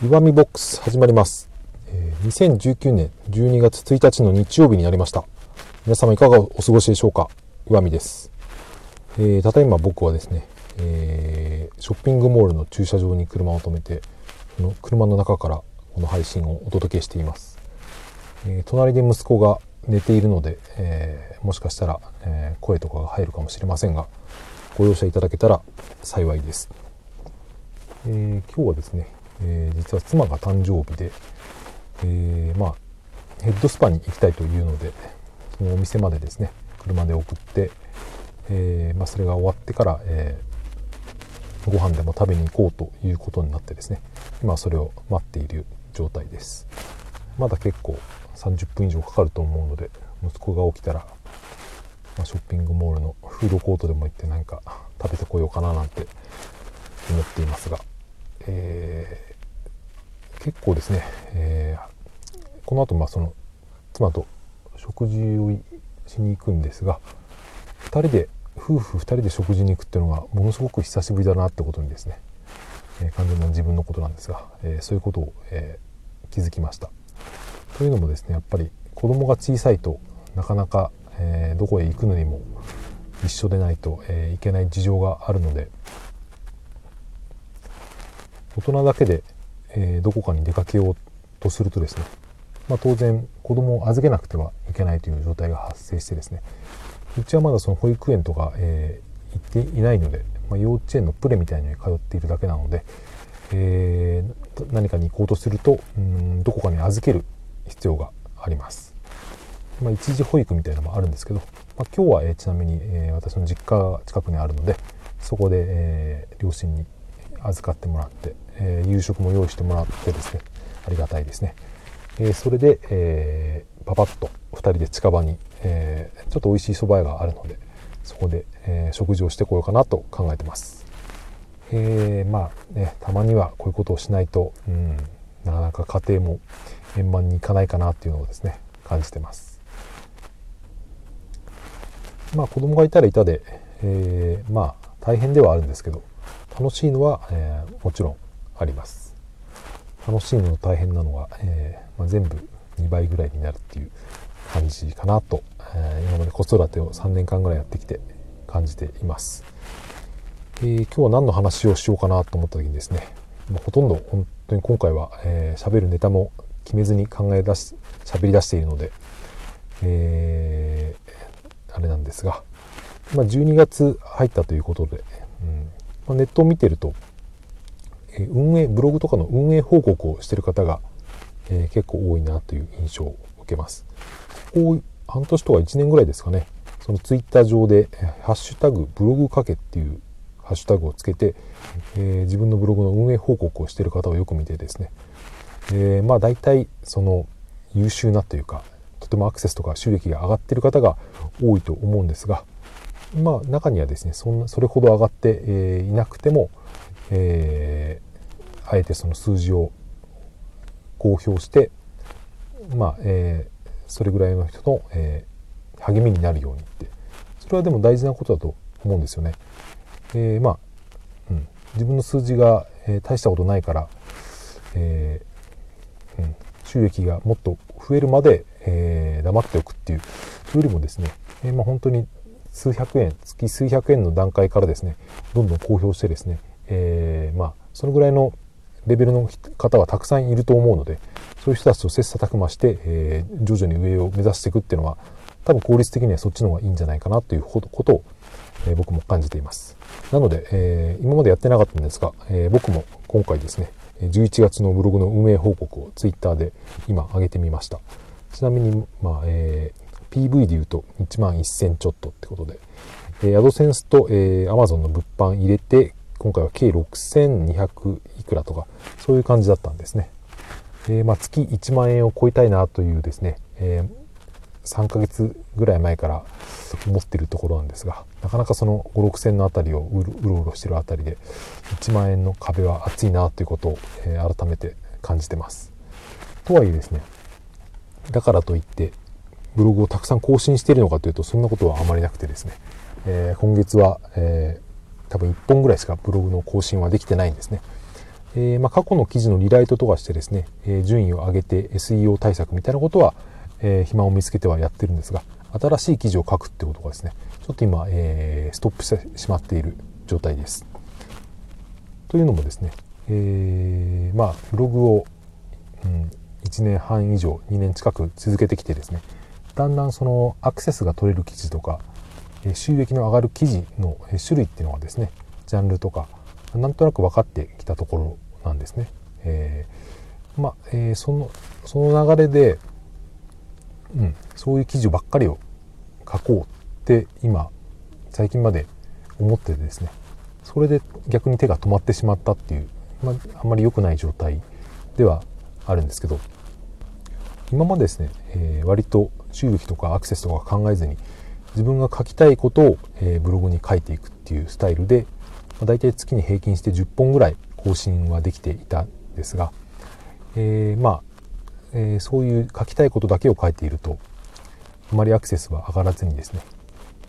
岩見ボックス始まります、え2019年12月1日の日曜日になりました。皆様いかがお過ごしでしょうか？岩見です、えーただいま僕はですね、えーショッピングモールの駐車場に車を止めてその車の中からこの配信をお届けしています、え隣で息子が寝ているので、えもしかしたら、え声とかが入るかもしれませんがご容赦いただけたら幸いです。え今日はですね、えー実は妻が誕生日で、えーまあヘッドスパに行きたいというのでそのお店までですね車で送って、えーまあ、それが終わってから、えーご飯でも食べに行こうということになってですね今それを待っている状態です。まだ結構30分以上かかると思うので息子が起きたら、まあ、ショッピングモールのフードコートでも行って何か食べてこようかななんて思っていますが、えー結構ですね、えーこの後まあその妻と食事をしに行くんですが2人で夫婦2人で食事に行くっていうのがものすごく久しぶりだなってことにですね、えー完全な自分のことなんですが、えーそういうことを、えー気づきました。というのもですねやっぱり子供が小さいとなかなか、えどこへ行くのにも一緒でないと、えいけない事情があるので大人だけで、えーどこかに出かけようとするとですね、まあ、当然子供を預けなくてはいけないという状態が発生してですねうちはまだその保育園とか、えー行っていないので、まあ、幼稚園のプレみたいに通っているだけなので、えー何かに行こうとするとうんどこかに預ける必要があります。まあ、一時保育みたいなのもあるんですけど、まあ、今日は、えーちなみに、えー私の実家が近くにあるのでそこで、えー両親に預かってもらって、えー夕食も用意してもらってですねありがたいですね、えーそれで、えーパパッと2人で近場に、えーちょっと美味しい蕎麦屋があるのでそこで、えー食事をしてこようかなと考えてます。えーまあねたまにはこういうことをしないと、うん、なかなか家庭も円満にいかないかなっていうのをですね感じてます。まあ子供がいたらいたで、えーまあ大変ではあるんですけど楽しいのは、えーもちろんあります。楽しいの大変なのが、えーまあ、全部2倍ぐらいになるっていう感じかなと、えー今まで子育てを3年間ぐらいやってきて感じています。えー今日は何の話をしようかなと思った時にですねもうほとんど本当に今回は喋、えーるネタも決めずに考え出し喋り出しているので、えーあれなんですが、ま、12月入ったということで、うんまあ、ネットを見てると、運営ブログとかの運営報告をしてる方が、えー結構多いなという印象を受けます。ここ半年とか1年ぐらいですかねそのツイッター上で「ハッシュタグブログかけ」っていうハッシュタグをつけて、えー自分のブログの運営報告をしている方をよく見てですね、えーまあ大体その優秀なというかとてもアクセスとか収益が上がっている方が多いと思うんですがまあ中にはですねそんなそれほど上がって、えーいなくても、えあえてその数字を公表してまあ、えーそれぐらいの人の、えー励みになるようにって。それはでも大事なことだと思うんですよね。えーまあ、うん、自分の数字が、え大したことないから、えうん、収益がもっと増えるまで、え黙っておくっていう。よりもですね、えまあ、本当に数百円月数百円の段階からですねどんどん公表してですね、えまあ、そのぐらいのレベルの方はたくさんいると思うのでそういう人たちと切磋琢磨して、えー徐々に上を目指していくっていうのは多分効率的にはそっちの方がいいんじゃないかなということを、えー僕も感じています。なので、えー今までやってなかったんですが、えー僕も今回ですね11月のブログの運営報告をツイッターで今上げてみました。ちなみに、まあえー PV で言うと1万1000ちょっとってことで、えー、アドセンスと、えー、Amazon の物販入れて今回は計6200いくらとかそういう感じだったんですね、えーまあ、月1万円を超えたいなというですね、えー3ヶ月ぐらい前から思っているところなんですがなかなかその5 6千のあたりをうろうろしてるあたりで1万円の壁は厚いなということを、えー改めて感じてます。とはいえですねだからといってブログをたくさん更新しているのかというとそんなことはあまりなくてですね、え今月は、えー多分1本ぐらいしかブログの更新はできてないんですね。えー、まあ、過去の記事のリライトとかしてですね、え順位を上げて SEO 対策みたいなことは、え暇を見つけてはやってるんですが新しい記事を書くってことがですねちょっと今、えストップしてしまっている状態です。というのもですね、えまあ、ブログを、うん、1年半以上2年近く続けてきてですねだんだんそのアクセスが取れる記事とか収益の上がる記事の種類っていうのがですねジャンルとかなんとなく分かってきたところなんですね。えー、まあ、えー、そのその流れで、うん、そういう記事ばっかりを書こうって今最近まで思っててですねそれで逆に手が止まってしまったっていう、まあ、あんまり良くない状態ではあるんですけど今までですね、えー、割と収益とかアクセスとか考えずに自分が書きたいことを、え、ブログに書いていくっていうスタイルで、まあ、大体月に平均して10本ぐらい更新はできていたんですが、えー、まあ、えー、そういう書きたいことだけを書いているとあまりアクセスは上がらずにですね、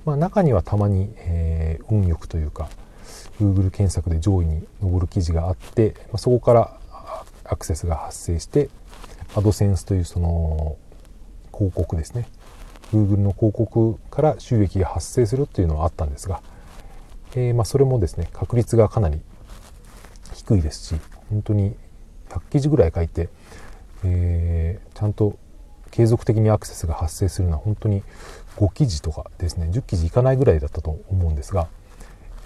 まあ、中にはたまに、え運よくというか Google 検索で上位に上る記事があって、まあ、そこからアクセスが発生してアドセンスというその広告ですね。Google の広告から収益が発生するっていうのはあったんですが、えー、まそれもですね確率がかなり低いですし本当に100記事ぐらい書いて、えー、ちゃんと継続的にアクセスが発生するのは本当に5記事とかですね10記事いかないぐらいだったと思うんですが、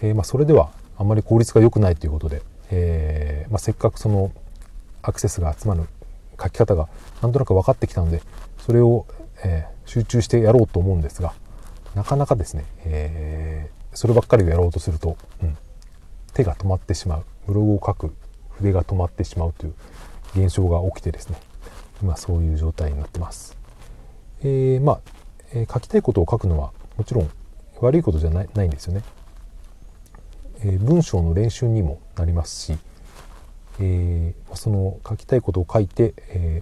えー、まそれではあまり効率が良くないということで、え、ま、せっかくそのアクセスが集まる書き方がなんとなく分かってきたのでそれを、え、集中してやろうと思うんですがなかなかですね、えー、そればっかりをやろうとすると、うん、手が止まってしまうブログを書く筆が止まってしまうという現象が起きてですね今そういう状態になってます。えー、まあ、えー、書きたいことを書くのはもちろん悪いことじゃないないんですよね。えー、文章の練習にもなりますし、えー、その書きたいことを書いて、え、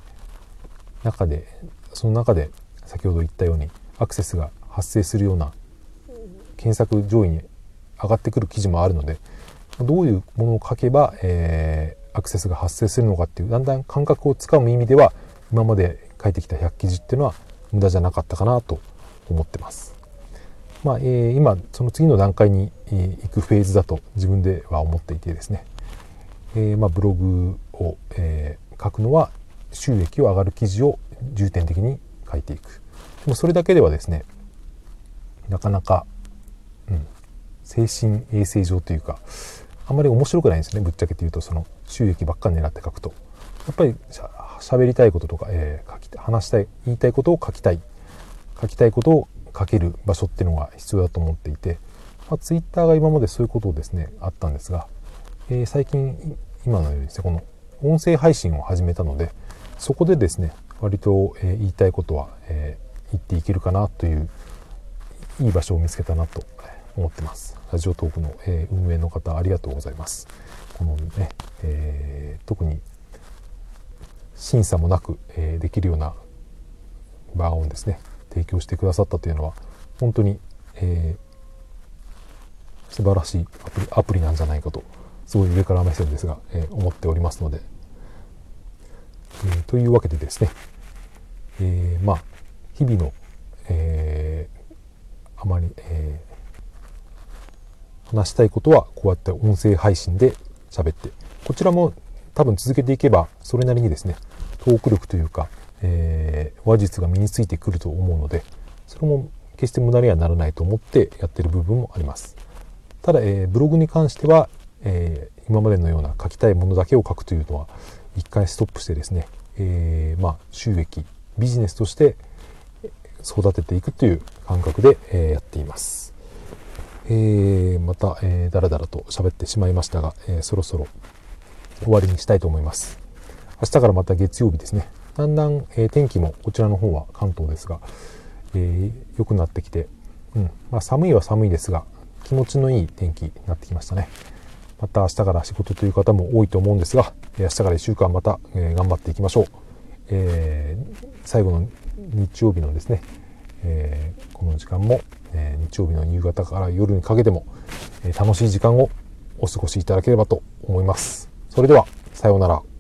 中でその中で先ほど言ったようにアクセスが発生するような検索上位に上がってくる記事もあるのでどういうものを書けば、えー、アクセスが発生するのかっていうだんだん感覚をつかむ意味では今まで書いてきた100記事っていうのは無駄じゃなかったかなと思ってます。まあえー、今その次の段階に、え、行くフェーズだと自分では思っていてですね、えー、まあ、ブログを、え書くのは収益を上がる記事を重点的に書いていく。でもそれだけではですねなかなか、うん、精神衛生上というかあんまり面白くないんですね。ぶっちゃけて言うとその収益ばっかり狙って書くと。やっぱりしゃ喋りたいこととか、えー、書き話したい言いたいことを書きたい。書きたいことを書ける場所っていうのが必要だと思っていて、まあ、ツイッターが今までそういうことをですねあったんですがえー、最近今のようにですねこの音声配信を始めたのでそこでですね割と、えー、言いたいことは、えー、言っていけるかなといういい場所を見つけたなと思ってます。ラジオトークの、えー、運営の方ありがとうございます。このね、えー、特に審査もなく、えー、できるような場をですね提供してくださったというのは本当に、えー、素晴らしいアプリアプリなんじゃないかとすごい上から目線ですが、えー、思っておりますので、というわけでですね、えー、まあ日々の、えあまり、え話したいことはこうやって音声配信で喋ってこちらも多分続けていけばそれなりにですねトーク力というか、え話術が身についてくると思うのでそれも決して無駄にはならないと思ってやってる部分もあります。ただ、えブログに関してはえ、今までのような書きたいものだけを書くというのは一回ストップしてですね、えー、まあ、収益ビジネスとして育てていくという感覚で、えー、やっています。えー、また、えー、だらだらと喋ってしまいましたが、えそろそろ終わりにしたいと思います。明日からまた月曜日ですね。だんだん、え天気もこちらの方は関東ですが、え良くなってきて、うんまあ、寒いは寒いですが気持ちのいい天気になってきましたね。また明日から仕事という方も多いと思うんですが、明日から1週間また、え頑張っていきましょう。えー、最後の日曜日のですね、えー、この時間も、えー、日曜日の夕方から夜にかけても、え楽しい時間をお過ごしいただければと思います。それでは、さようなら。